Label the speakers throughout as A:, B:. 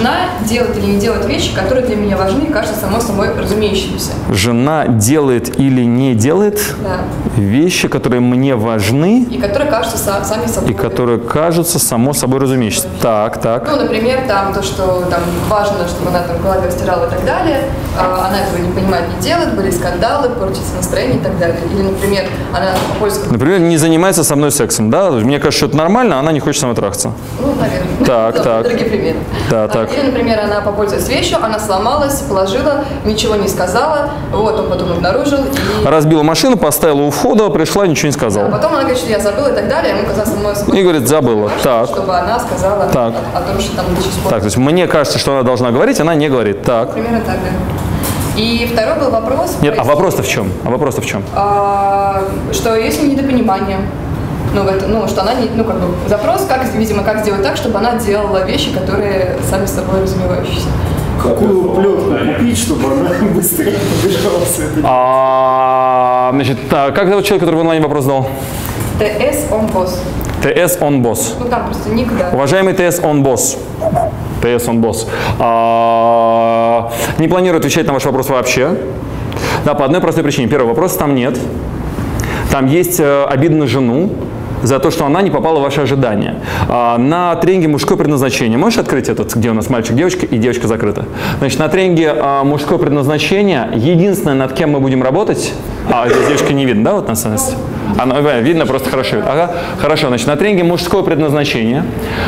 A: Жена делает или не делает вещи, которые для меня важны и кажутся само собой разумеющимися.
B: Жена делает или не делает
A: Да.
B: вещи, которые мне важны
A: И которые кажутся са- сами собой.
B: и которые кажутся само собой разумеющимся. Так, так.
A: Ну, например, там то, что там важно, чтобы она там в голове растирала и так далее, а, она этого не понимает, не делает, были скандалы, портится настроение и так далее. Или, например, она пользуется...
B: Например, не занимается со мной сексом, да? Мне кажется, что это нормально, а она не хочет со мной трахаться.
A: Ну, наверное.
B: Так, так.
A: Другие примеры.
B: Да, так.
A: Или, например, она попользовалась вещью, она сломалась, положила, ничего не сказала, вот, он потом обнаружил, и...
B: Разбила машину, поставила у входа, пришла, ничего не сказала.
A: потом она говорит, что я забыла и так далее, ему казалось собой.
B: И говорит, забыла. Так.
A: Чтобы она сказала
B: Так.
A: О, о том, что там пор.
B: Так, то есть мне кажется, что она должна говорить, она не говорит. Так.
A: Примерно так, да. И второй был вопрос.
B: Нет, а вопрос-то в чем? А вопрос-то в чем?
A: А, что есть недопонимание. Ну, в это, ну, что она не, ну, как бы, запрос, как, видимо, как сделать так, чтобы она делала вещи, которые сами собой разумевающиеся.
C: Какую плетку купить, чтобы она быстро побежала с этой?
B: А, значит, так, как зовут человек, который в онлайне вопрос задал?
A: ТС он босс.
B: ТС он босс.
A: Ну, там просто ник, да.
B: Уважаемый ТС он босс. ТС он босс. А, Не планирую отвечать на ваш вопрос вообще. Да, по одной простой причине. Первый вопрос там нет. Там есть э, обида на жену за то, что она не попала в ваши ожидания. А, На тренинге «Мужское предназначение» можешь открыть этот, где у нас мальчик, девочка и девочка закрыта? Значит, на тренинге а, «Мужское предназначение» единственное, над кем мы будем работать, а здесь девочка не видно, да, вот на самости? Она, э, видно, просто хорошо. Ага, хорошо, значит, на тренинге «Мужское предназначение»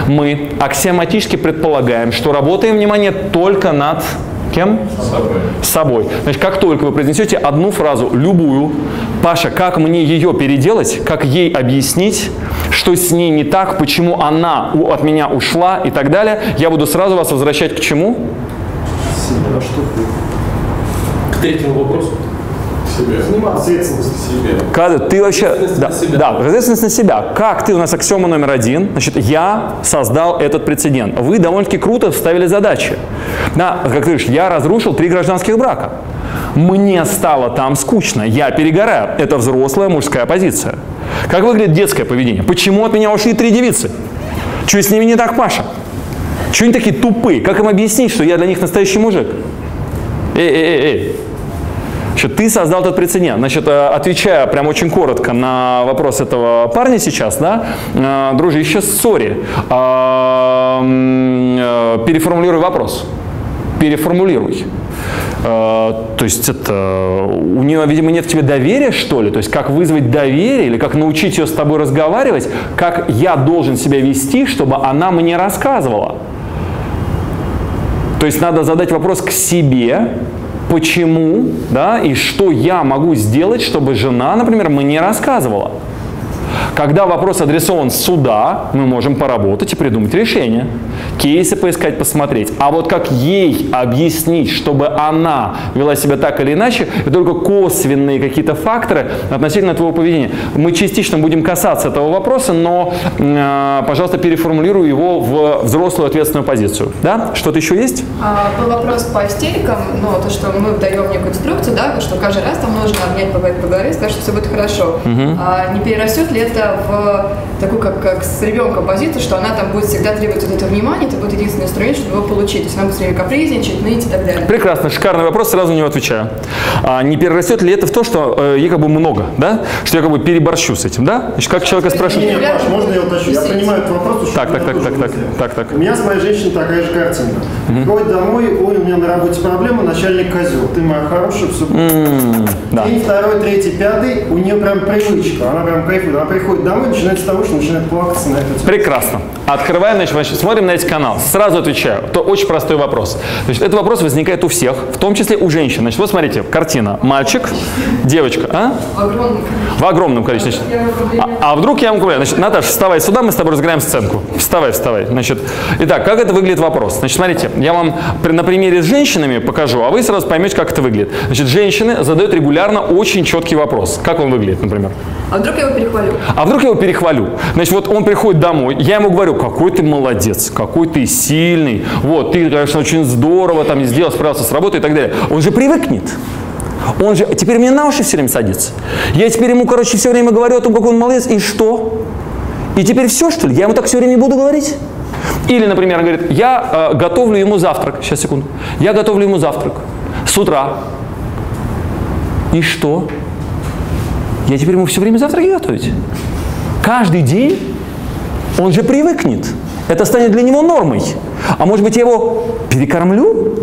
B: мы аксиоматически предполагаем, что работаем, внимание, только над Кем? С собой. Значит, как только вы произнесете одну фразу, любую, Паша, как мне ее переделать, как ей объяснить, что с ней не так, почему она от меня ушла и так далее, я буду сразу вас возвращать к чему?
D: К третьему вопросу. Себе.
C: Заниматься ответственностью.
D: Себе.
B: Когда ты вообще...
D: Ответственность
B: Да,
D: на себя.
B: да, ответственность на себя. Как ты у нас аксиома номер один? Значит, я создал этот прецедент. Вы довольно-таки круто вставили задачи. Да, как ты говоришь, я разрушил три гражданских брака. Мне стало там скучно, я перегораю. Это взрослая мужская позиция. Как выглядит детское поведение? Почему от меня ушли три девицы? Что с ними не так, Паша? Чего они такие тупые? Как им объяснить, что я для них настоящий мужик? Эй, эй, эй, эй. Значит, ты создал этот прецедент. Значит, э, отвечая прям очень коротко на вопрос этого парня сейчас, да, э, дружище, сори, м, э, переформулируй вопрос. Переформулируй. То есть это у нее, видимо, нет к тебе доверия, что ли? То есть как вызвать доверие или как научить ее с тобой разговаривать, как я должен себя вести, чтобы она мне рассказывала. То есть надо задать вопрос к себе, почему, да, и что я могу сделать, чтобы жена, например, мне рассказывала. Когда вопрос адресован сюда, мы можем поработать и придумать решение. Кейсы поискать, посмотреть. А вот как ей объяснить, чтобы она вела себя так или иначе, это только косвенные какие-то факторы относительно твоего поведения. Мы частично будем касаться этого вопроса, но, э, пожалуйста, переформулирую его в взрослую ответственную позицию. Да? Что-то еще есть?
A: А, был вопрос по истерикам, ну, то, что мы даем некую инструкцию, да, что каждый раз там нужно обнять, поговорить, поговорить, сказать, что все будет хорошо. А не перерастет ли это в такую, как, как с ребенком позицию, что она там будет всегда требовать вот этого внимания, это будет единственный инструмент, чтобы его получить. То есть она будет все время капризничать, ныть и так далее.
B: Прекрасно, шикарный вопрос, сразу на него отвечаю. А не перерастет ли это в то, что э, ей как бы много, да? Что я как бы переборщу с этим, да? Значит, как человека
C: Не,
B: спрашивают?
C: не, Паш, можно я уточню? Я понимаю этот вопрос, что
B: Так,
C: у меня
B: так, так, так, так, так, так.
C: У меня с моей женщиной такая же картина. Приходит домой, ой, у меня на работе проблема, начальник козел. Ты моя хорошая, все
B: да.
C: День второй, третий, пятый, у нее прям привычка. Она прям кайфует. Она приходит домой, начинает с того, что начинает плакаться на этот
B: Прекрасно. Открываем, значит, значит, смотрим на эти каналы. Сразу отвечаю. Это очень простой вопрос. Значит, этот вопрос возникает у всех, в том числе у женщин. Значит, вот смотрите, картина. Мальчик, девочка. А? В огромном количестве. Значит, а, а вдруг я вам говорю, значит, Наташа, вставай сюда, мы с тобой разыграем сценку. Вставай, вставай. Значит, итак, как это выглядит вопрос? Значит, смотрите, я вам при- на примере с женщинами покажу, а вы сразу поймете, как это выглядит. Значит, женщины задают регулярно очень четкий вопрос. Как он выглядит, например?
A: А вдруг я его перехвалю?
B: А А вдруг я его перехвалю? Значит, вот он приходит домой, я ему говорю, какой ты молодец, какой ты сильный, вот, ты, конечно, очень здорово там сделал, справился с работой и так далее. Он же привыкнет. Он же теперь мне на уши все время садится. Я теперь ему, короче, все время говорю о том, какой он молодец, и что? И теперь все, что ли? Я ему так все время буду говорить? Или, например, он говорит, я э, готовлю ему завтрак. Сейчас, секунду. Я готовлю ему завтрак с утра. И что? Я теперь ему все время завтраки готовить? Каждый день? Он же привыкнет. Это станет для него нормой. А может быть, я его перекормлю?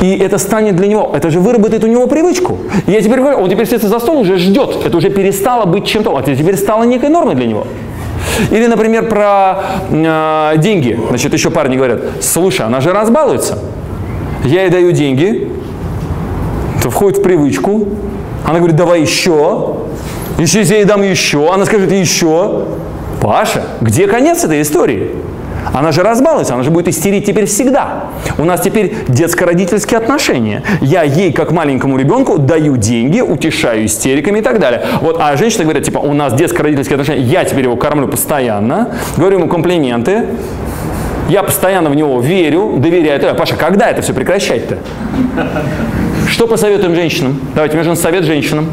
B: И это станет для него, это же выработает у него привычку. И я теперь говорю, он теперь сидит за стол, уже ждет. Это уже перестало быть чем-то, это теперь стало некой нормой для него. Или, например, про э, деньги. Значит, еще парни говорят, слушай, она же разбалуется. Я ей даю деньги, это входит в привычку. Она говорит, давай еще. Если я ей дам еще, она скажет еще. Паша, где конец этой истории? Она же разбалуется, она же будет истерить теперь всегда. У нас теперь детско-родительские отношения. Я ей, как маленькому ребенку, даю деньги, утешаю истериками и так далее. Вот, а женщины говорят, типа, у нас детско-родительские отношения, я теперь его кормлю постоянно, говорю ему комплименты, я постоянно в него верю, доверяю. Паша, когда это все прекращать-то? Что посоветуем женщинам? Давайте, между совет женщинам.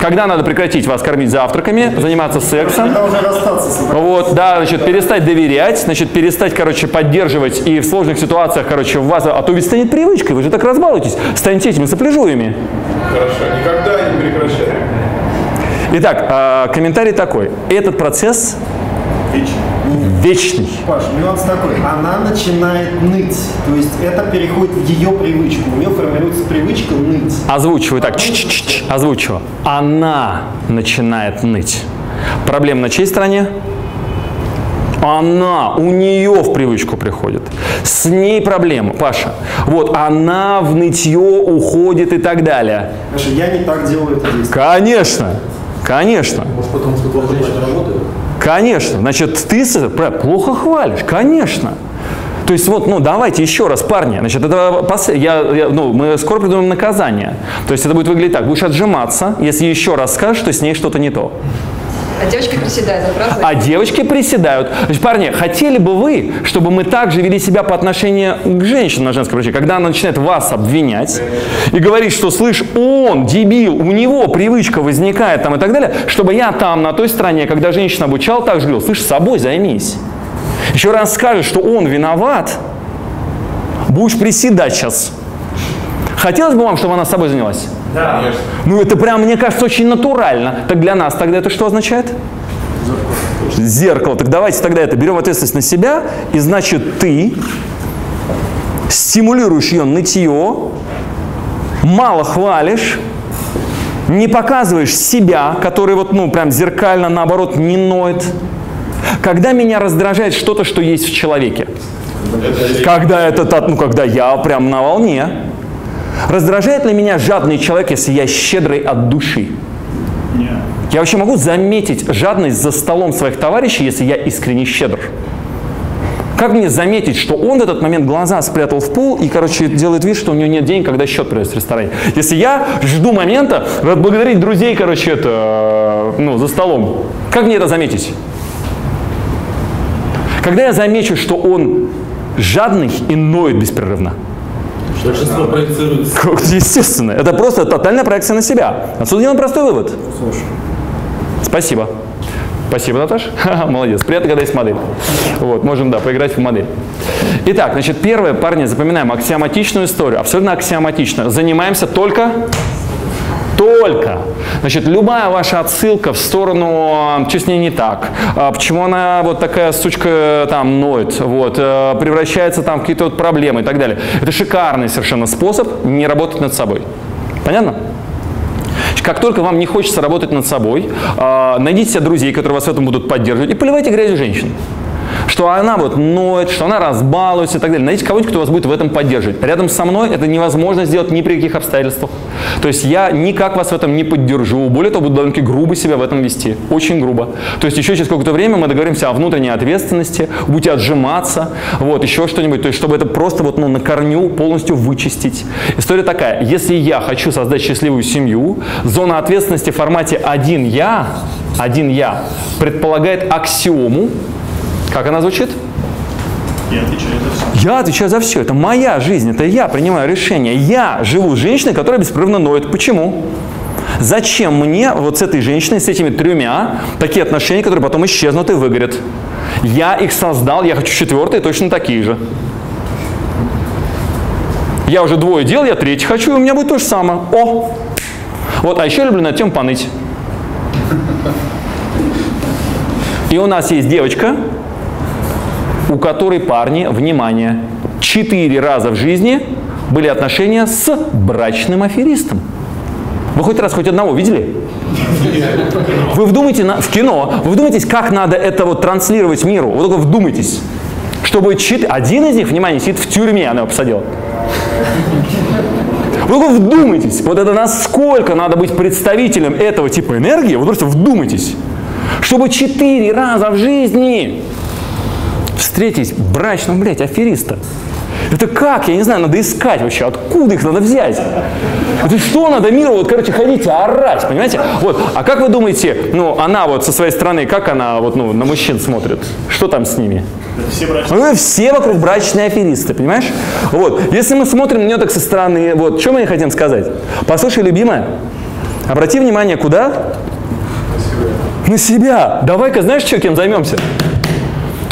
B: Когда надо прекратить вас кормить завтраками, заниматься сексом?
C: Когда уже расстаться с этой-
B: Вот, да, значит, перестать доверять, значит, перестать, короче, поддерживать и в сложных ситуациях, короче, в вас, а то ведь станет привычкой, вы же так разбалуетесь, станете этими сопляжуями.
D: Хорошо, никогда не прекращаем.
B: Итак, а, комментарий такой. Этот процесс вечный.
C: Паш, нюанс такой. Она начинает ныть. То есть это переходит в ее привычку. У нее формируется привычка ныть.
B: Озвучиваю так, ч-ч-ч, озвучиваю. Она начинает ныть. Проблема на чьей стороне? Она, у нее в привычку приходит. С ней проблема, Паша. Вот, она в нытье уходит и так далее.
C: Паша, я не так делаю это действие.
B: Конечно, конечно,
D: Может, потому что плохо?
B: Конечно. Значит, ты плохо хвалишь, конечно. То есть вот, ну давайте еще раз, парни. Значит, это я, я- ну, мы скоро придумаем наказание. То есть это будет выглядеть так: будешь отжиматься, если еще раз скажешь, что с ней что-то не то.
A: А девочки приседают, правда?
B: А девочки приседают. Значит, парни, хотели бы вы, чтобы мы также вели себя по отношению к женщинам на женском враче, когда она начинает вас обвинять и говорить, что, слышь, он дебил, у него привычка возникает там и так далее, чтобы я там, на той стороне, когда женщина обучал, также говорил, слышь, собой займись. Еще раз скажешь, что он виноват, будешь приседать сейчас. Хотелось бы вам, чтобы она собой занялась?
D: Конечно.
B: Ну, это прям, мне кажется, очень натурально. Так для нас тогда это что означает? Зеркало. Так давайте тогда это берем ответственность на себя, и значит ты стимулируешь ее нытье, мало хвалишь, не показываешь себя, который вот, ну, прям зеркально, наоборот, не ноет. Когда меня раздражает что-то, что есть в человеке, когда это, та- ну, когда я прям на волне, Раздражает ли меня жадный человек, если я щедрый от души? Я вообще могу заметить жадность за столом своих товарищей, если я искренне щедр? Как мне заметить, что он в этот момент глаза спрятал в пол и, короче, делает вид, что у него нет денег, когда счет приносит в ресторане? Если я жду момента благодарить друзей, короче, это, ну, за столом, как мне это заметить? Когда я замечу, что он жадный и ноет беспрерывно?
D: Большинство проецируется.
B: Естественно. Это просто тотальная проекция на себя. Отсюда делаем простой вывод. Спасибо. Спасибо, Наташа. Ха-ха, Молодец. Приятно, когда есть модель. Вот, можем, да, поиграть в модель. Итак, значит, первое, парни, запоминаем аксиоматичную историю. Абсолютно аксиоматично. Занимаемся только только. Значит, любая ваша отсылка в сторону, что с ней не так, а, почему она вот такая сучка там ноет, вот, э, превращается там в какие-то вот проблемы и так далее. Это шикарный совершенно способ не работать над собой. Понятно? Как только вам не хочется работать над собой, а, найдите себе друзей, которые вас в этом будут поддерживать, и поливайте грязью женщин. Что она вот ноет, что она разбалуется и так далее. Найдите кого-нибудь, кто вас будет в этом поддерживать. Рядом со мной это невозможно сделать ни при каких обстоятельствах. То есть я никак вас в этом не поддержу. Более того, буду довольно грубо себя в этом вести. Очень грубо. То есть еще через какое-то время мы договоримся о внутренней ответственности, будете отжиматься, вот, еще что-нибудь. То есть чтобы это просто вот ну, на корню полностью вычистить. История такая. Если я хочу создать счастливую семью, зона ответственности в формате «один я», «один я» предполагает аксиому, как она звучит?
C: Я отвечаю за все.
B: Я отвечаю за все. Это моя жизнь, это я принимаю решение. Я живу с женщиной, которая беспрерывно ноет. Почему? Зачем мне вот с этой женщиной, с этими тремя, такие отношения, которые потом исчезнут и выгорят? Я их создал, я хочу четвертые, точно такие же. Я уже двое делал, я третий хочу, и у меня будет то же самое. О! Вот, а еще люблю на тему поныть. И у нас есть девочка, у которой парни, внимание, четыре раза в жизни были отношения с брачным аферистом. Вы хоть раз хоть одного видели? Вы вдумайте на, в кино, вы вдумайтесь, как надо это вот транслировать миру. Вы только вдумайтесь. Чтобы чит... один из них, внимание, сидит в тюрьме, она его посадила. Вы только вдумайтесь, вот это насколько надо быть представителем этого типа энергии, вы просто вдумайтесь. Чтобы четыре раза в жизни встретить брачного, блядь, афериста. Это как? Я не знаю, надо искать вообще, откуда их надо взять? Это что надо миру, вот, короче, ходить и орать, понимаете? Вот, а как вы думаете, ну, она вот со своей стороны, как она вот, ну, на мужчин смотрит? Что там с ними?
C: Все брачные.
B: Ну, все вокруг брачные аферисты, понимаешь? Вот, если мы смотрим на нее так со стороны, вот, что мы ей хотим сказать? Послушай, любимая, обрати внимание, куда? На себя. Давай-ка, знаешь, что, кем займемся?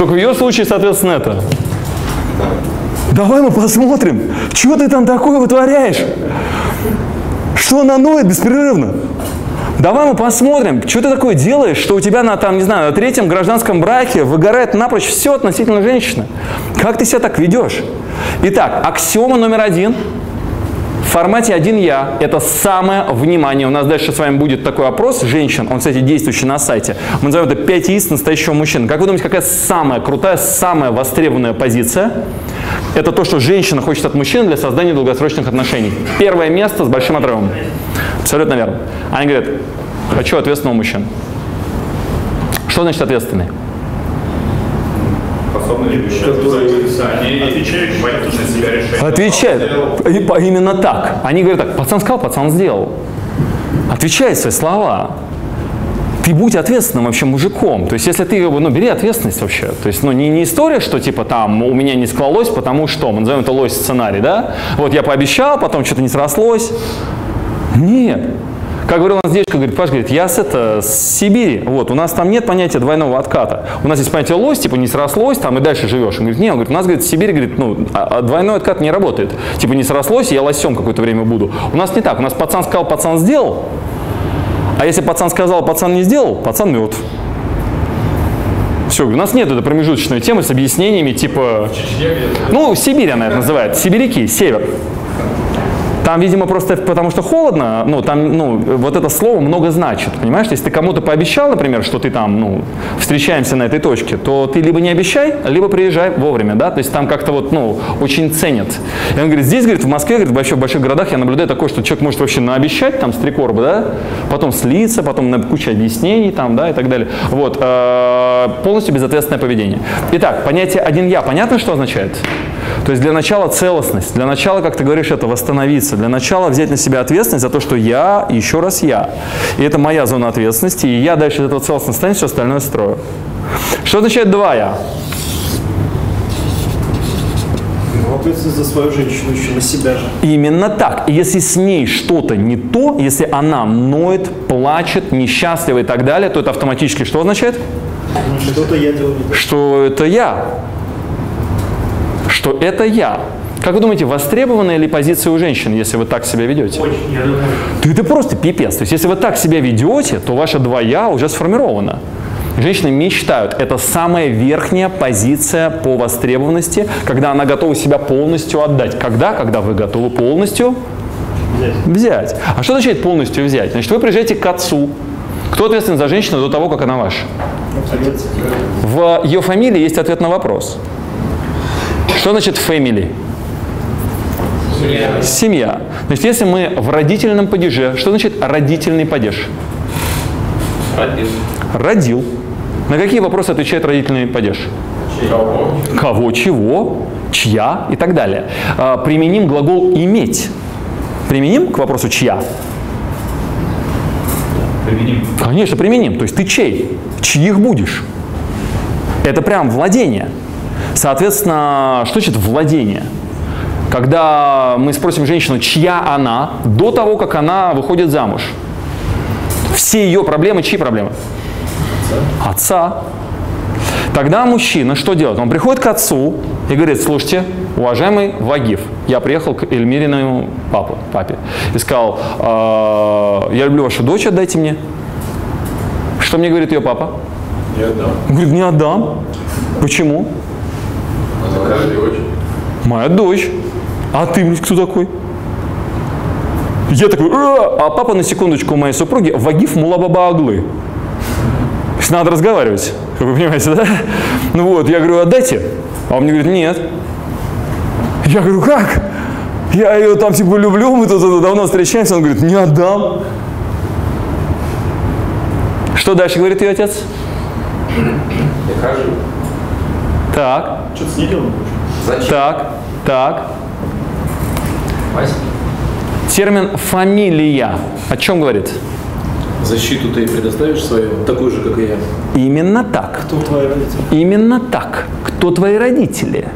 B: Только в ее случае, соответственно, это. Давай мы посмотрим, что ты там такое вытворяешь. Что она ноет беспрерывно. Давай мы посмотрим, что ты такое делаешь, что у тебя на, там, не знаю, на третьем гражданском браке выгорает напрочь все относительно женщины. Как ты себя так ведешь? Итак, аксиома номер один формате один я – это самое внимание. У нас дальше с вами будет такой опрос женщин, он, кстати, действующий на сайте. Мы назовем это 5 яиц настоящего мужчины. Как вы думаете, какая самая крутая, самая востребованная позиция? Это то, что женщина хочет от мужчины для создания долгосрочных отношений. Первое место с большим отрывом. Абсолютно верно. Они говорят, хочу ответственного мужчину. Что значит ответственный?
D: Отвечающий на себя решение.
B: Отвечает. И по- Именно так. Они говорят так, пацан сказал, пацан сделал. Отвечай свои слова. Ты будь ответственным вообще мужиком. То есть, если ты, ну, бери ответственность вообще. То есть, ну, не, не история, что типа там у меня не склалось, потому что, мы назовем это лось сценарий, да? Вот я пообещал, потом что-то не срослось. Нет. Как говорила у нас девочка, говорит, Паш, говорит, я с, это, с Сибири, вот, у нас там нет понятия двойного отката. У нас есть понятие лось, типа не срослось, там и дальше живешь. Он говорит, нет, он говорит, у нас, говорит, в Сибири, говорит, ну, а- а двойной откат не работает. Типа не срослось, я лосем какое-то время буду. У нас не так, у нас пацан сказал, пацан сделал, а если пацан сказал, пацан не сделал, пацан мертв. Все, у нас нет этой промежуточной темы с объяснениями, типа... Ну, Сибирь она это называет. Сибиряки, север. Там, видимо, просто потому что холодно, ну, там, ну, вот это слово много значит, понимаешь? Если ты кому-то пообещал, например, что ты там, ну, встречаемся на этой точке, то ты либо не обещай, либо приезжай вовремя, да, то есть там как-то вот, ну, очень ценят. И он говорит, здесь, говорит, в Москве, говорит, в больших, городах я наблюдаю такое, что человек может вообще наобещать там с три короба, да, потом слиться, потом на куча объяснений там, да, и так далее. Вот, э, полностью безответственное поведение. Итак, понятие «один я» понятно, что означает? То есть для начала целостность, для начала, как ты говоришь, это восстановиться, для начала взять на себя ответственность за то, что я, еще раз я. И это моя зона ответственности, и я дальше из этого целостного состояния все остальное строю. Что означает два я?
C: Ответственность за свою женщину еще на себя же.
B: Именно так. И если с ней что-то не то, если она ноет, плачет, несчастлива и так далее, то это автоматически что означает?
C: Что-то я делаю.
B: Что это я. Что это я. Как вы думаете, востребованная ли позиция у женщин, если вы так себя ведете?
D: Очень, я думаю.
B: Да это просто пипец. То есть, если вы так себя ведете, то ваше два «я» уже сформировано. Женщины мечтают. Это самая верхняя позиция по востребованности, когда она готова себя полностью отдать. Когда? Когда вы готовы полностью взять. А что означает полностью взять? Значит, вы приезжаете к отцу. Кто ответственен за женщину до того, как она ваша? В ее фамилии есть ответ на вопрос. Что значит family? Семья. Семья. Значит, если мы в родительном падеже, что значит родительный падеж?
D: Родил.
B: Родил. На какие вопросы отвечает родительный падеж?
D: Кого?
B: Кого, чего, чья и так далее. А, Применим глагол иметь. Применим к вопросу чья?
D: Применим.
B: Конечно, применим. То есть ты чей? Чьих будешь? Это прям владение. Соответственно, что значит владение? Когда мы спросим женщину, чья она, до того, как она выходит замуж. Все ее проблемы, чьи проблемы? Отца. Тогда мужчина что делает? Он приходит к отцу и говорит, слушайте, уважаемый Вагиф, я приехал к Эльмириному папу, папе и сказал, «Э, я люблю вашу дочь, отдайте мне. Что мне говорит ее папа?
D: Я дам.
B: Он говорит, не отдам. Почему?
D: Моя дочь.
B: Моя дочь. А ты блядь, кто такой? Я такой, «А!» а папа на секундочку у моей супруги Вагиф Мулабаба Аглы. То есть надо разговаривать, как вы понимаете, да? Ну вот, я говорю, отдайте. А он мне говорит, нет. Я говорю, как? Я ее там типа люблю, мы тут давно встречаемся. Он говорит, не отдам. Что дальше говорит ее отец?
D: Я хожу.
B: Так,
C: Что-то с ней делаем?
D: Зачем?
B: так, так.
D: Вася?
B: Термин «фамилия» о чем говорит?
E: Защиту ты предоставишь свою, такую же, как и я.
B: Именно так.
C: Кто твои родители?
B: Именно так. Кто твои родители?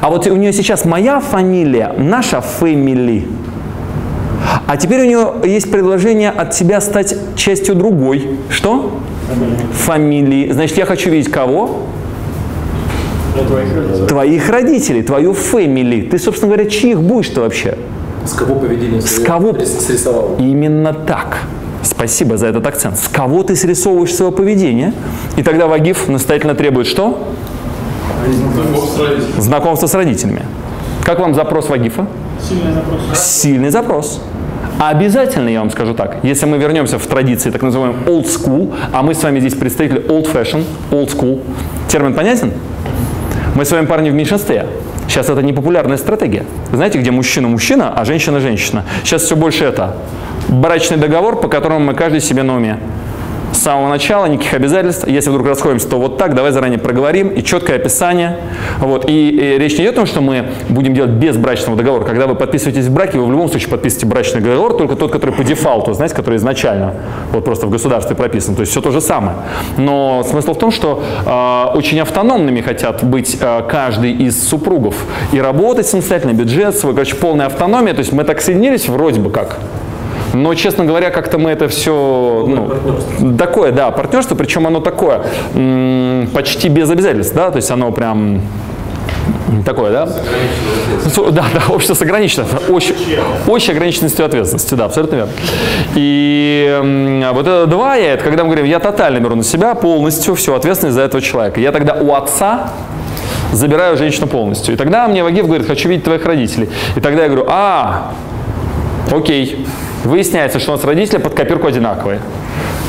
B: А вот у нее сейчас моя фамилия, наша family. А теперь у нее есть предложение от тебя стать частью другой. Что? Фамилии. Значит, я хочу видеть кого?
C: Твоих родителей.
B: Твою family. Ты, собственно говоря, чьих будешь-то вообще?
E: С кого поведение
B: С кого?
E: срис- срисовал?
B: Именно так. Спасибо за этот акцент. С кого ты срисовываешь свое поведение? И тогда Вагиф настоятельно требует что?
D: Знаком с родителями.
B: Знакомство с родителями. Как вам запрос Вагифа?
C: Сильный запрос.
B: Сильный запрос. А обязательно, я вам скажу так, если мы вернемся в традиции так называемый old school, а мы с вами здесь представители old fashion, old school, термин понятен? Мы с вами парни в меньшинстве. Сейчас это не популярная стратегия. Знаете, где мужчина мужчина, а женщина женщина. Сейчас все больше это. Брачный договор, по которому мы каждый себе на уме. С самого начала никаких обязательств. Если вдруг расходимся, то вот так, давай заранее проговорим. И четкое описание. Вот. И, и речь не идет о том, что мы будем делать без брачного договора. Когда вы подписываетесь в браке, вы в любом случае подписываете брачный договор, только тот, который по дефалту, знаете, который изначально вот просто в государстве прописан. То есть все то же самое. Но смысл в том, что э, очень автономными хотят быть э, каждый из супругов. И работать самостоятельно, бюджет свой, короче, полная автономия. То есть мы так соединились вроде бы как. Но, честно говоря, как-то мы это все, ну, такое, да, партнерство, причем оно такое, почти без обязательств, да, то есть оно прям такое, да? Да, да, общество с ограниченной, очень, очень ограниченностью ответственности, да, абсолютно верно. И вот это два я, это когда мы говорим, я тотально беру на себя полностью всю ответственность за этого человека. Я тогда у отца забираю женщину полностью. И тогда мне Вагиф говорит, хочу видеть твоих родителей. И тогда я говорю, а, Окей. Выясняется, что у нас родители под копирку одинаковые.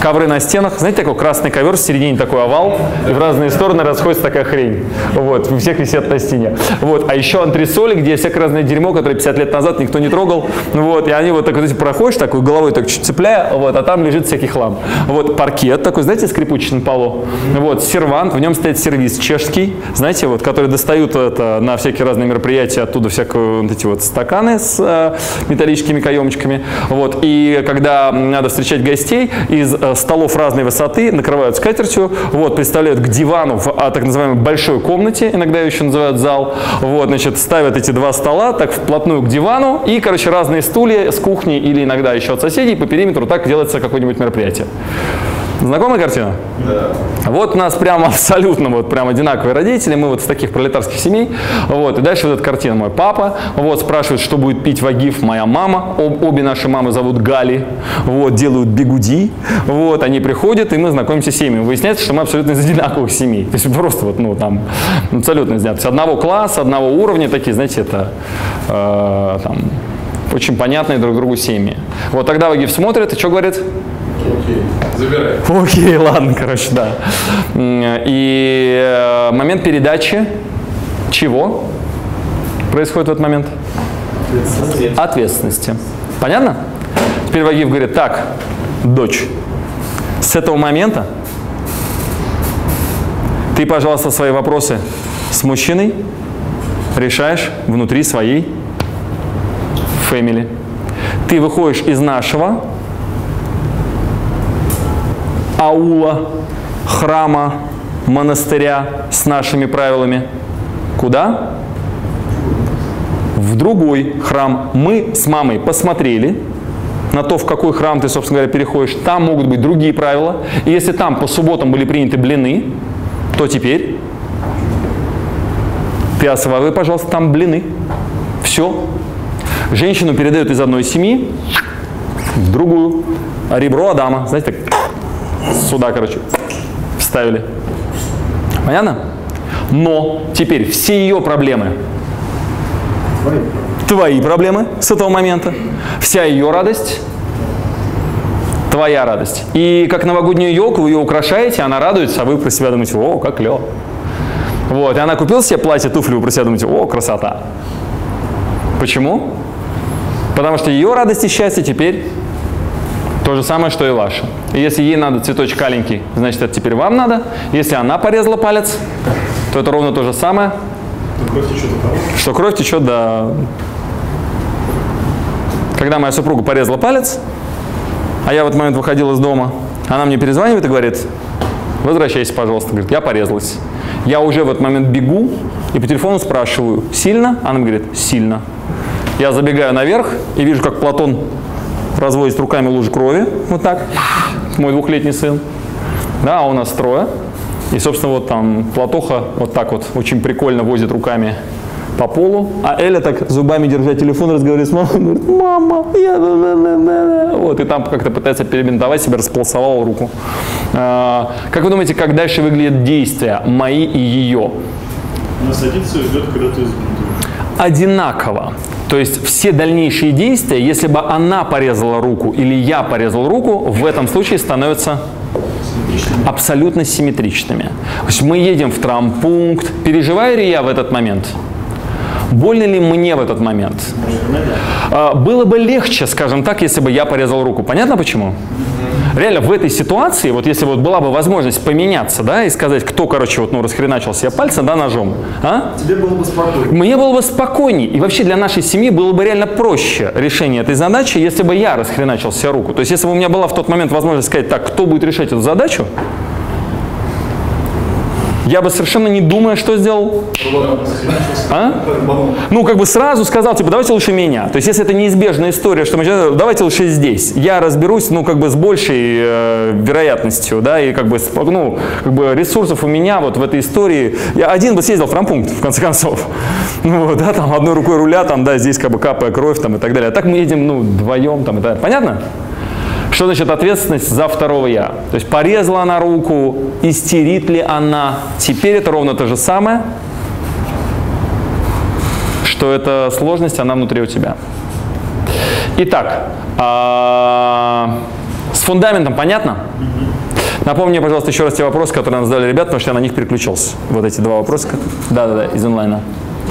B: Ковры на стенах. Знаете, такой красный ковер, в середине такой овал, и в разные стороны расходится такая хрень. Вот, у всех висят на стене. Вот, а еще антресоли, где всякое разное дерьмо, которое 50 лет назад никто не трогал. Вот, и они вот так вот проходишь, такой головой так чуть цепляя, вот, а там лежит всякий хлам. Вот, паркет такой, знаете, скрипучий на полу. Вот, сервант, в нем стоит сервис чешский, знаете, вот, который достают это на всякие разные мероприятия, оттуда всякие вот эти вот стаканы с э, металлическими каемочками. Вот, и когда надо встречать гостей, из э, столов разной высоты накрывают скатертью, вот, представляют к дивану в а, так называемой большой комнате, иногда ее еще называют зал, вот, значит, ставят эти два стола так вплотную к дивану и, короче, разные стулья с кухни или иногда еще от соседей по периметру, так делается какое-нибудь мероприятие. Знакомая картина? Да. Вот у нас прям абсолютно вот прям одинаковые родители, мы вот из таких пролетарских семей. Вот, и дальше вот эта картина. Мой папа, вот, спрашивает, что будет пить Вагиф, моя мама. Об- обе наши мамы зовут Гали. Вот, делают бегуди. Вот, они приходят, и мы знакомимся с семьями. Выясняется, что мы абсолютно из одинаковых семей. То есть просто вот, ну, там, абсолютно из одного класса, одного уровня, такие, знаете, это, э, там, очень понятные друг другу семьи. Вот тогда Вагиф смотрит и что говорит?
D: Окей, забирай.
B: Окей, ладно, короче, да. И э, момент передачи чего происходит в этот момент? Ответственности. Понятно? Теперь Вагиев говорит, так, дочь, с этого момента ты, пожалуйста, свои вопросы с мужчиной решаешь внутри своей фэмили. Ты выходишь из нашего аула, храма, монастыря с нашими правилами. Куда? В другой храм. Мы с мамой посмотрели на то, в какой храм ты, собственно говоря, переходишь. Там могут быть другие правила. И если там по субботам были приняты блины, то теперь ты осваивай, пожалуйста, там блины. Все. Женщину передают из одной семьи в другую. Ребро Адама, знаете, так сюда, короче, вставили. Понятно? Но теперь все ее проблемы, твои проблемы с этого момента, вся ее радость, твоя радость. И как новогоднюю елку вы ее украшаете, она радуется, а вы про себя думаете, о, как клево. Вот, и она купила себе платье, туфли, вы про себя думаете, о, красота. Почему? Потому что ее радость и счастье теперь то же самое, что и ваше. И если ей надо цветочек аленький, значит, это теперь вам надо. Если она порезала палец, то это ровно то же самое, что кровь течет до... Когда моя супруга порезала палец, а я в этот момент выходил из дома, она мне перезванивает и говорит, возвращайся, пожалуйста. Говорит, я порезалась. Я уже в этот момент бегу и по телефону спрашиваю, сильно? Она мне говорит, сильно. Я забегаю наверх и вижу, как Платон разводит руками лужи крови, вот так, мой двухлетний сын. Да, у нас трое. И, собственно, вот там Платоха вот так вот очень прикольно возит руками по полу, а Эля так зубами держа телефон, разговаривает с мамой, говорит, мама, я... Вот, и там как-то пытается перебинтовать себя, располосовала руку. А, как вы думаете, как дальше выглядят действия мои и ее?
F: Она садится и ждет, когда ты.
B: Одинаково. То есть все дальнейшие действия, если бы она порезала руку или я порезал руку, в этом случае становятся абсолютно симметричными. То есть мы едем в травмпункт. Переживаю ли я в этот момент? Больно ли мне в этот момент? А, Было бы легче, скажем так, если бы я порезал руку. Понятно почему? Реально в этой ситуации, вот если вот была бы возможность поменяться, да, и сказать, кто, короче, вот, ну, расхреначил себе пальцы, да, ножом, а?
C: Тебе было бы спокойно.
B: Мне было бы спокойней. И вообще для нашей семьи было бы реально проще решение этой задачи, если бы я расхреначил себе руку. То есть если бы у меня была в тот момент возможность сказать, так, кто будет решать эту задачу, я бы совершенно не думая, что сделал. А? Ну, как бы сразу сказал, типа, давайте лучше меня. То есть, если это неизбежная история, что мы сейчас, давайте лучше здесь. Я разберусь, ну, как бы с большей э, вероятностью, да, и как бы, ну, как бы ресурсов у меня вот в этой истории. Я один бы съездил в травмпункт, в конце концов. Ну, вот, да, там одной рукой руля, там, да, здесь как бы капая кровь, там, и так далее. А так мы едем, ну, вдвоем, там, и так далее. Понятно? Что значит ответственность за второго я? То есть порезала она руку, истерит ли она? Теперь это ровно то же самое, что эта сложность, она внутри у тебя. Итак, а, с фундаментом понятно? Напомни мне, пожалуйста, еще раз те вопросы, которые нам задали ребят, потому что я на них переключился. Вот эти два вопроса. Да-да-да, из онлайна.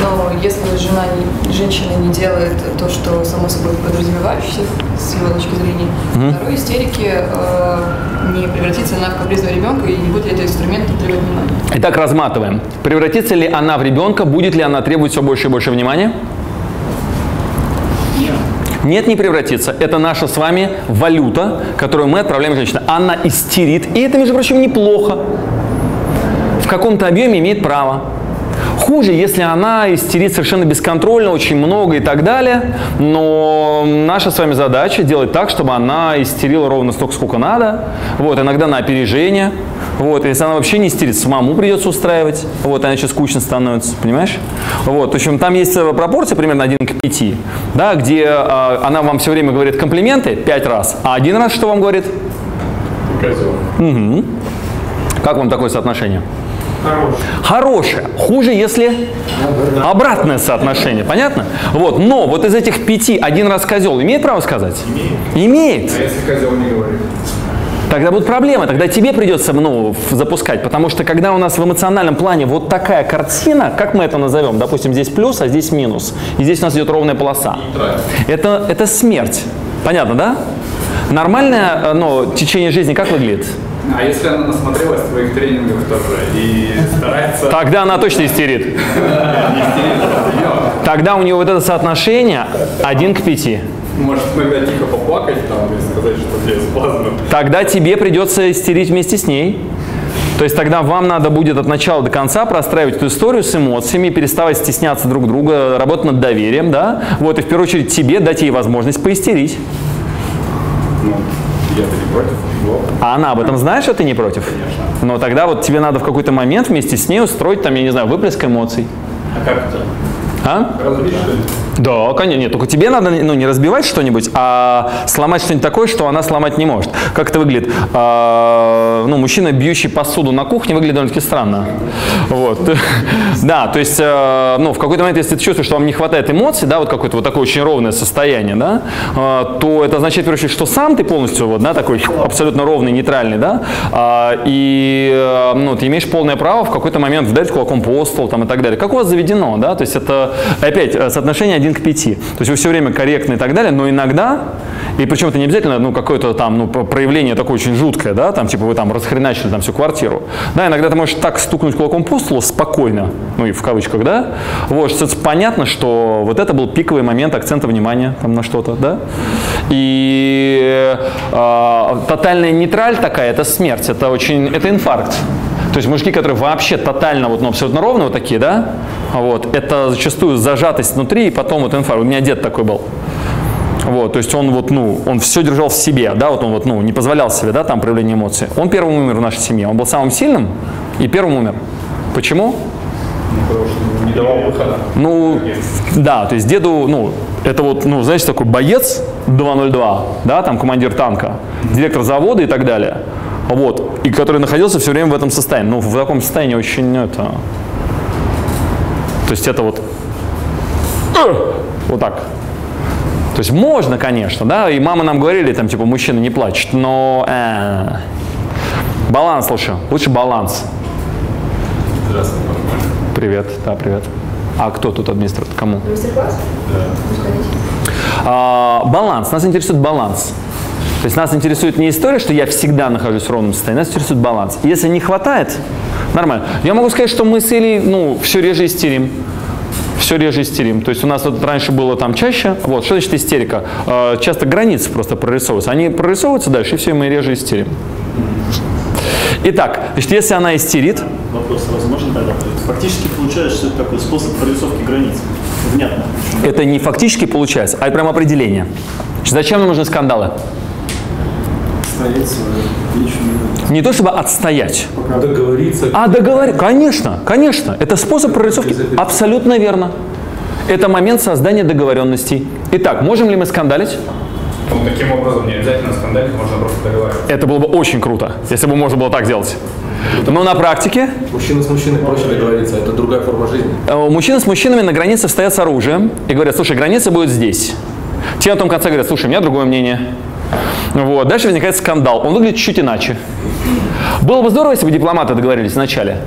A: Но если жена, не- женщина не делает то, что само собой подразумевающееся с его точки зрения, второй истерики э, не превратится она в капризного ребенка и не будет ли это инструментом требовать внимания.
B: Итак, разматываем. Превратится ли она в ребенка, будет ли она требовать все больше и больше внимания? Нет, не превратится. Это наша с вами валюта, которую мы отправляем женщине. Она истерит, и это, между прочим, неплохо. В каком-то объеме имеет право. Хуже, если она истерит совершенно бесконтрольно, очень много и так далее. Но наша с вами задача делать так, чтобы она истерила ровно столько, сколько надо. Вот, иногда на опережение. Вот, если она вообще не истерит, самому придется устраивать. Вот, иначе скучно становится, понимаешь? Вот, в общем, там есть э, пропорция примерно 1 к 5, да, где э, она вам все время говорит комплименты 5 раз, а один раз что вам говорит?
D: Козел.
B: Как вам такое соотношение? Хорошее. Хуже, если обратное соотношение. Понятно? Вот. Но вот из этих пяти один раз козел имеет право сказать? Имеет. Имеет.
D: А если козел не говорит?
B: Тогда будут проблемы, тогда тебе придется ну, запускать, потому что когда у нас в эмоциональном плане вот такая картина, как мы это назовем, допустим, здесь плюс, а здесь минус, и здесь у нас идет ровная полоса, это, это смерть. Понятно, да? Нормальное э, ну, течение жизни как выглядит?
D: А если она насмотрелась твоих тренингов тоже и старается
B: Тогда она точно истерит. Тогда у нее вот это соотношение 1 к 5.
D: может иногда тихо поплакать там и сказать, что тебе спазмы.
B: Тогда тебе придется истерить вместе с ней. То есть тогда вам надо будет от начала до конца простраивать эту историю с эмоциями, переставать стесняться друг друга, работать над доверием, да? Вот, и в первую очередь тебе дать ей возможность поистерить.
D: Ну, я-то не против.
B: А она об этом знает, что ты не против?
D: Конечно.
B: Но тогда вот тебе надо в какой-то момент вместе с ней устроить, там, я не знаю, выплеск эмоций.
D: А как это?
B: А?
D: Разбить, что ли?
B: Да, конечно. Нет, только тебе надо ну, не разбивать что-нибудь, а сломать что-нибудь такое, что она сломать не может. Как это выглядит? А, ну, мужчина, бьющий посуду на кухне, выглядит довольно-таки странно. Вот. Да, то есть, э, ну, в какой-то момент, если ты чувствуешь, что вам не хватает эмоций, да, вот какое-то вот такое очень ровное состояние, да, э, то это означает, в первую очередь, что сам ты полностью вот, да, такой абсолютно ровный, нейтральный, да, а, и, э, ну, ты имеешь полное право в какой-то момент вдать кулаком по столу там и так далее. Как у вас заведено, да, то есть это, опять, соотношение 1 к 5. То есть вы все время корректны и так далее, но иногда, и причем это не обязательно, ну, какое-то там, ну, про- проявление такое очень жуткое, да, там, типа вы там расхреначили там всю квартиру. Да, иногда ты можешь так стукнуть кулаком по столу спокойно, ну, и в кавычках, да, вот, что понятно, что вот это был пиковый момент акцента внимания там на что-то, да, и э, тотальная нейтраль такая, это смерть, это очень, это инфаркт. То есть мужики, которые вообще тотально, вот, ну, абсолютно ровно вот такие, да, вот, это зачастую зажатость внутри, и потом вот инфаркт. У меня дед такой был. Вот, то есть он вот, ну, он все держал в себе, да, вот он вот, ну, не позволял себе, да, там проявление эмоций. Он первым умер в нашей семье, он был самым сильным и первым умер. Почему?
D: Потому что не давал выхода.
B: Ну, да, то есть деду, ну, это вот, ну, знаете, такой боец 202, да, там командир танка, директор завода и так далее. Вот, и который находился все время в этом состоянии. Ну, в таком состоянии очень, это... То есть это вот... Вот так. То есть можно, конечно, да, и мамы нам говорили, там, типа, мужчина не плачет, но... э, баланс лучше, лучше баланс.
D: Здравствуй, нормально.
B: Привет, да, привет. А кто тут администратор? Кому?
A: Мастер-класс?
B: А, баланс. Нас интересует баланс. То есть нас интересует не история, что я всегда нахожусь в ровном состоянии, нас интересует баланс. Если не хватает, нормально. Я могу сказать, что мы с Элей, ну, все реже истерим. Все реже истерим. То есть у нас вот раньше было там чаще. Вот, что значит истерика? А, часто границы просто прорисовываются. Они прорисовываются дальше, и все, мы реже истерим. Итак, значит, если она истерит,
F: Вопрос возможен тогда? Фактически получается, что это такой способ прорисовки границ. Внятно.
B: это не фактически получается, а это прям определение. Значит, зачем нам нужны скандалы?
C: Стоять свою личную
B: Не то чтобы отстоять,
E: Договориться.
B: А договор... Конечно, конечно. Это способ прорисовки. Абсолютно верно. Это момент создания договоренностей. Итак, можем ли мы скандалить?
D: Ну, таким образом не обязательно скандалить, можно просто договариваться.
B: Это было бы очень круто, если бы можно было так делать. Но на практике
E: Мужчина с мужчиной проще договориться, это другая форма жизни.
B: э, мужчины с мужчинами на границе стоят с оружием и говорят, слушай, граница будет здесь. Те на том конце говорят, слушай, у меня другое мнение. Вот. Дальше возникает скандал. Он выглядит чуть иначе. Было бы здорово, если бы дипломаты договорились вначале.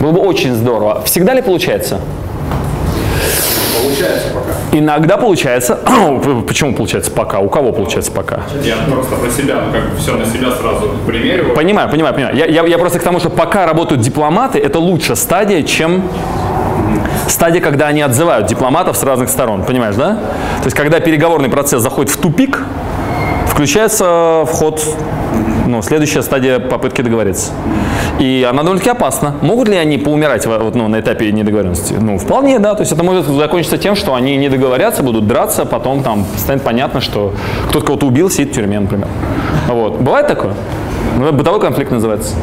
B: Было бы очень здорово. Всегда ли получается?
D: Получается пока.
B: Иногда получается. Почему получается пока? У кого получается пока?
D: Я просто про себя, ну как бы все на себя сразу примериваю.
B: Понимаю, понимаю, понимаю. Я, я, я просто к тому, что пока работают дипломаты, это лучшая стадия, чем стадия, когда они отзывают дипломатов с разных сторон. Понимаешь, да? То есть, когда переговорный процесс заходит в тупик, включается вход, ну, следующая стадия попытки договориться. И она довольно-таки опасна. Могут ли они поумирать во- вот, ну, на этапе недоговоренности? Ну, вполне, да. То есть это может закончиться тем, что они не договорятся, будут драться, потом там станет понятно, что кто-то кого-то убил, сидит в тюрьме, например. Вот. Бывает такое? Ну, бытовой конфликт называется.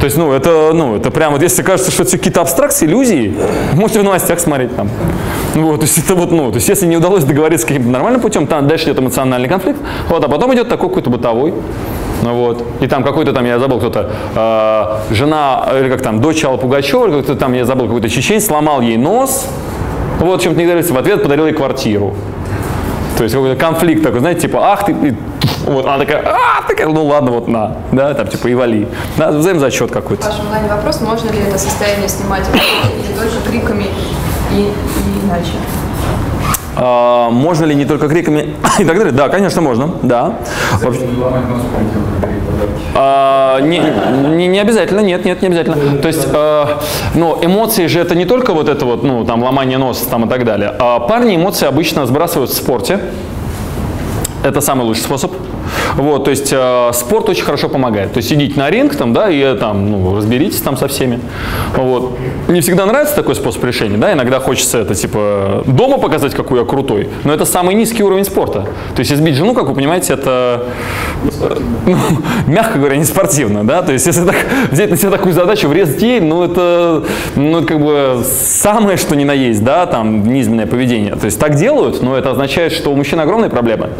B: То есть, ну, это, ну, это прям вот, если кажется, что это какие-то абстракции, иллюзии, можете в новостях смотреть там. Вот, то есть, это вот, ну, то есть, если не удалось договориться каким-то нормальным путем, там дальше идет эмоциональный конфликт, вот, а потом идет такой какой-то бытовой, ну, вот, и там какой-то там, я забыл, кто-то, э, жена, или как там, дочь Алла Пугачева, или кто-то там, я забыл, какой-то чеченец, сломал ей нос, вот, чем-то не договорился, в ответ подарил ей квартиру. То есть какой-то конфликт такой, знаете, типа, ах ты, Вот, она такая, а, такая, ну ладно, вот на, да, там типа и вали. Да, взаимозачет какой-то.
A: Ваш онлайн вопрос, можно ли это состояние снимать не только криками и, и иначе?
B: А, можно ли не только криками и так далее? Да, конечно, можно, да. Вообще-
D: Не ломать нос, помните, надо дарить подарки.
B: А, не, не, не обязательно, нет, нет, не обязательно. То есть, э, ну, эмоции же это не только вот это вот, ну, там, ломание носа там и так далее. А парни эмоции обычно сбрасывают в спорте. Это самый лучший способ. Вот, то есть э, спорт очень хорошо помогает. То есть идите на ринг там, да, и э, там, ну, разберитесь там со всеми. Вот. Не всегда нравится такой способ решения, да, иногда хочется это типа дома показать, какой я крутой, но это самый низкий уровень спорта. То есть избить жену, как вы понимаете, это, э, ну, мягко говоря, не спортивно, да, то есть если так взять на себя такую задачу, врезать ей, ну это, ну это как бы самое, что ни на есть, да, там низменное поведение. То есть так делают, но это означает, что у мужчин огромные проблемы.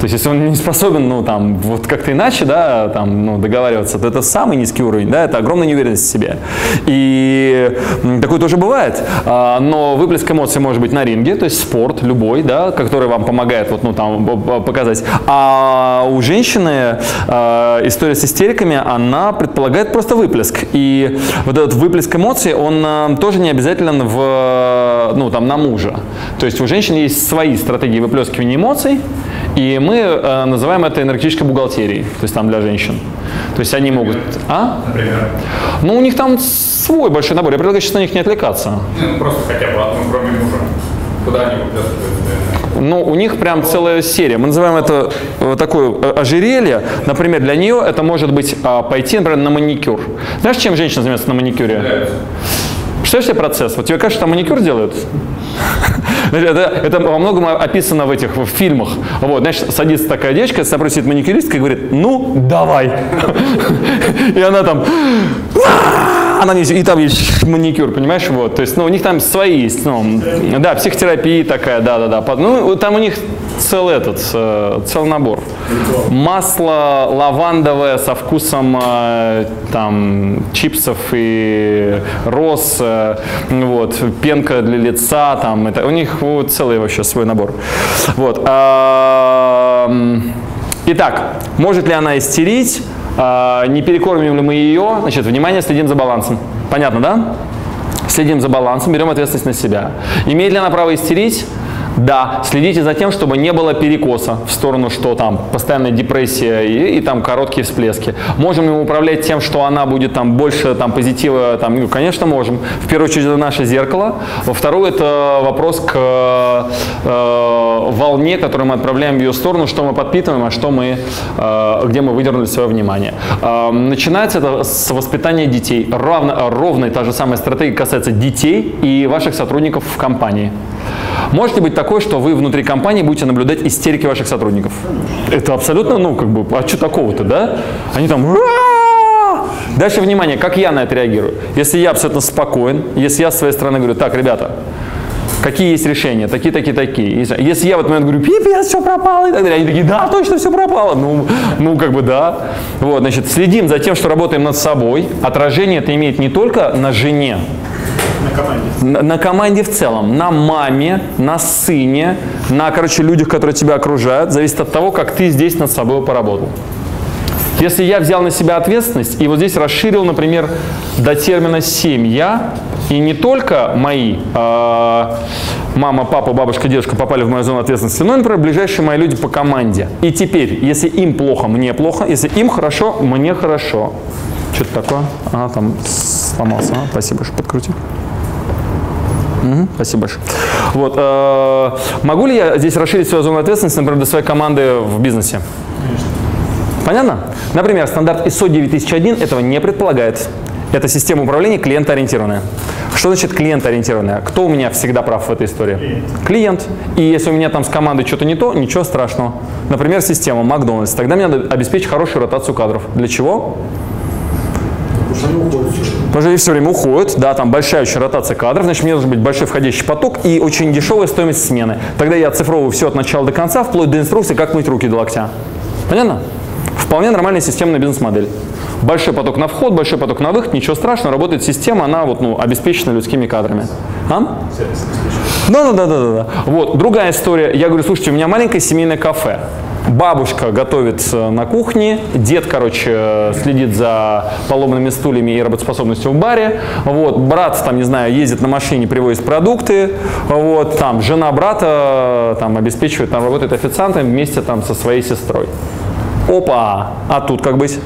B: То есть если он не способен, ну там, вот как-то иначе, да, там, ну, договариваться, то это самый низкий уровень, да, это огромная неуверенность в себе. И такое тоже бывает. А, Но выплеск эмоций может быть на ринге, то есть спорт любой, да, который вам помогает вот, ну, там, показать. А у женщины а, история с истериками, она предполагает просто выплеск. И вот этот выплеск эмоций, он а, тоже не обязателен в, ну, там, на мужа. То есть у женщин есть свои стратегии выплескивания эмоций, и мы э, называем это энергетической бухгалтерией, то есть там для женщин. То есть они могут... А?
D: Например.
B: Ну, у них там свой большой набор. Я предлагаю сейчас на них не отвлекаться.
D: Ну, просто хотя бы одну, кроме мужа. Куда они выплескивают?
B: Ну, у них прям целая серия. Мы называем это э, такое э, ожерелье. Например, для нее это может быть а, пойти, например, на маникюр. Знаешь, чем женщина занимается на маникюре? Представляешь себе процесс? Вот тебе кажется, там маникюр делают? Это, это во многом описано в этих в фильмах. Вот, значит, садится такая девочка, спросит маникюристка и говорит, ну, давай. И она там! Она не, и там есть маникюр, понимаешь, вот, то есть, ну, у них там свои есть, ну, да, психотерапия такая, да-да-да, ну, там у них целый этот, э, целый набор. Масло лавандовое со вкусом э, там чипсов и роз, э, вот, пенка для лица, там, это, у них вот, целый вообще свой набор. Вот. Итак, может ли она истерить? А, Не перекормим ли мы ее? Значит, внимание, следим за балансом. Понятно, да? Следим за балансом, берем ответственность на себя. Имеет ли она право истерить? Да, следите за тем, чтобы не было перекоса в сторону, что там постоянная депрессия и, и там короткие всплески. Можем ли мы управлять тем, что она будет там больше там позитива, там, ну, конечно, можем. В первую очередь это наше зеркало. Во вторую это вопрос к э, волне, которую мы отправляем в ее сторону, что мы подпитываем, а что мы, э, где мы выдернули свое внимание. Э, начинается это с воспитания детей. Равно, ровно та же самая стратегия касается детей и ваших сотрудников в компании. Можете быть такое, что вы внутри компании будете наблюдать истерики ваших сотрудников. Это абсолютно, ну, как бы, а что такого-то, да? Они там... Дальше внимание, как я на это реагирую. Если я абсолютно спокоен, если я с своей стороны говорю, так, ребята, какие есть решения, такие, такие, такие. Если я в этот момент говорю, пипец, все пропало и так далее, они такие, да, точно все пропало. Ну, ну, как бы да. Вот, значит, следим за тем, что работаем над собой. Отражение это имеет не только на жене,
F: На команде.
B: на, на команде в целом, на маме, на сыне, на, короче, людях, которые тебя окружают, зависит от того, как ты здесь над собой поработал. Если я взял на себя ответственность и вот здесь расширил, например, до термина «семья», и не только мои а, мама, папа, бабушка, дедушка попали в мою зону ответственности, но, например, ближайшие мои люди по команде. И теперь, если им плохо, мне плохо, если им хорошо, мне хорошо. Что-то такое? А, там сломался. А, спасибо, что подкрутил. Мгм, Спасибо большое. Вот, э, могу ли я здесь расширить свою зону ответственности, например, для своей команды в бизнесе? Понятно? Например, стандарт ISO 9001 этого не предполагает. Это система управления клиентоориентированная. Что значит клиентоориентированная? Кто у меня всегда прав в этой истории? Клиент. И если у меня там с командой что-то не то, ничего страшного. Например, система Макдональдс. Тогда мне надо обеспечить хорошую ротацию кадров. Для чего? Потому что они все время уходят, да, там большая очень ротация кадров, значит, мне должен быть большой входящий поток и очень дешевая стоимость смены. Тогда я оцифровываю все от начала до конца, вплоть до инструкции, как мыть руки до локтя. Понятно? Вполне нормальная системная бизнес-модель. Большой поток на вход, большой поток на выход, ничего страшного, работает система, она вот, ну, обеспечена людскими кадрами. А? Да, да, да, да, да. Вот, другая история. Я говорю, слушайте, у меня маленькое семейное кафе. Бабушка готовит на кухне, дед, короче, следит за поломанными стульями и работоспособностью в баре, вот, брат, там, не знаю, ездит на машине, привозит продукты, вот, там, жена брата, там, обеспечивает, там, работает официантом вместе, там, со своей сестрой. Опа! А тут как быть?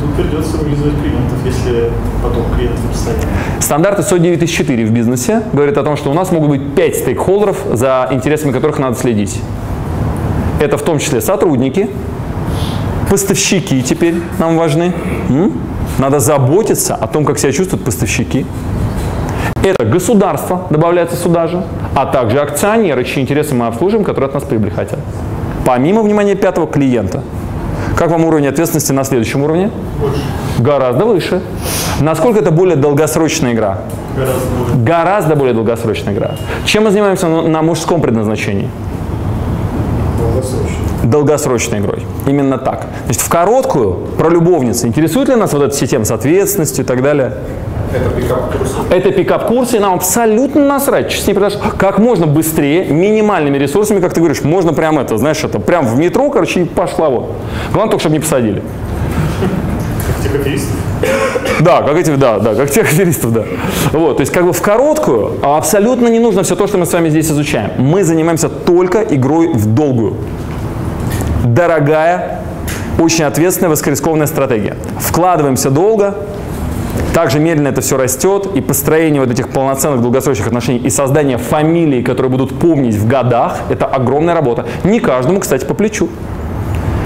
F: Тут придется вылизывать клиентов, если потом клиентов станет.
B: Стандарты ISO 9004 в бизнесе говорят о том, что у нас могут быть 5 стейкхолдеров, за интересами которых надо следить. Это в том числе сотрудники, поставщики теперь нам важны. Надо заботиться о том, как себя чувствуют поставщики. Это государство добавляется сюда же, а также акционеры, чьи интересы мы обслуживаем, которые от нас прибыль хотят. Помимо внимания пятого клиента. Как вам уровень ответственности на следующем уровне?
F: Больше.
B: Гораздо выше. Насколько это более долгосрочная игра?
F: Гораздо более.
B: Гораздо более долгосрочная игра. Чем мы занимаемся на мужском предназначении? Долгосрочной игрой. Именно так. Значит, в короткую, про любовницы, интересует ли нас вот эта система с ответственностью и так далее?
D: Это пикап-курс.
B: Это пикап-курсы, и нам абсолютно насрать, с ней произошло. Как можно быстрее, минимальными ресурсами, как ты говоришь, можно прям это, знаешь, это прям в метро, короче, и пошла вот. Главное только, чтобы не посадили.
F: Аферистов.
B: Да, как эти, да, да, как тех аферистов, да. Вот, то есть как бы в короткую а абсолютно не нужно все то, что мы с вами здесь изучаем. Мы занимаемся только игрой в долгую. Дорогая, очень ответственная, высокорискованная стратегия. Вкладываемся долго, также медленно это все растет, и построение вот этих полноценных долгосрочных отношений и создание фамилий, которые будут помнить в годах, это огромная работа. Не каждому, кстати, по плечу.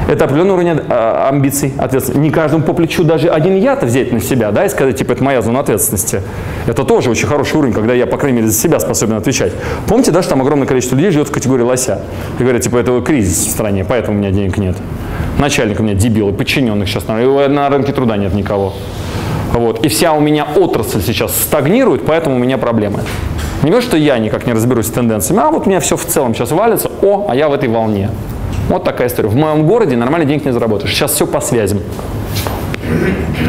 B: Это определенный уровень э, амбиций, ответственности. Не каждому по плечу даже один я-то взять на себя, да, и сказать, типа, это моя зона ответственности. Это тоже очень хороший уровень, когда я, по крайней мере, за себя способен отвечать. Помните, да, что там огромное количество людей живет в категории лося. И говорят, типа, это кризис в стране, поэтому у меня денег нет. Начальник у меня дебил, и подчиненных сейчас на, на рынке труда нет никого. Вот. И вся у меня отрасль сейчас стагнирует, поэтому у меня проблемы. Не то, что я никак не разберусь с тенденциями, а вот у меня все в целом сейчас валится, о, а я в этой волне. Вот такая история. В моем городе нормально денег не заработаешь. Сейчас все по связям.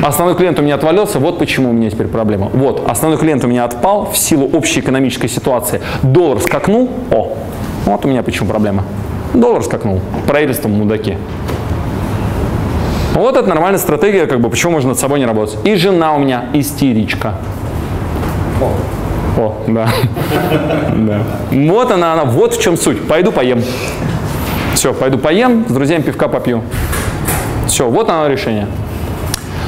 B: Основной клиент у меня отвалился, вот почему у меня теперь проблема. Вот, основной клиент у меня отпал в силу общей экономической ситуации. Доллар скакнул, о, вот у меня почему проблема. Доллар скакнул, правительство мудаки. Вот это нормальная стратегия, как бы, почему можно над собой не работать. И жена у меня истеричка. О, да. да. Вот она, она, вот в чем суть. Пойду поем. Все, пойду поем, с друзьями пивка попью. Все, вот оно решение.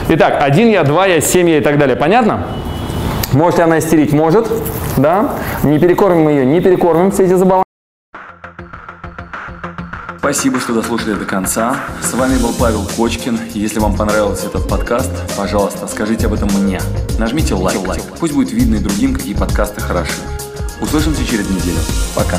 B: Итак, один я, два я, семь я и так далее. Понятно? Может ли она истерить? Может. Да. Не перекормим мы ее, не перекормим все эти забаланки.
G: Спасибо, что дослушали до конца. С вами был Павел Кочкин. Если вам понравился этот подкаст, пожалуйста, скажите об этом мне. Нажмите лайк. Пусть будет видно и другим, какие подкасты хороши. Услышимся через неделю. Пока.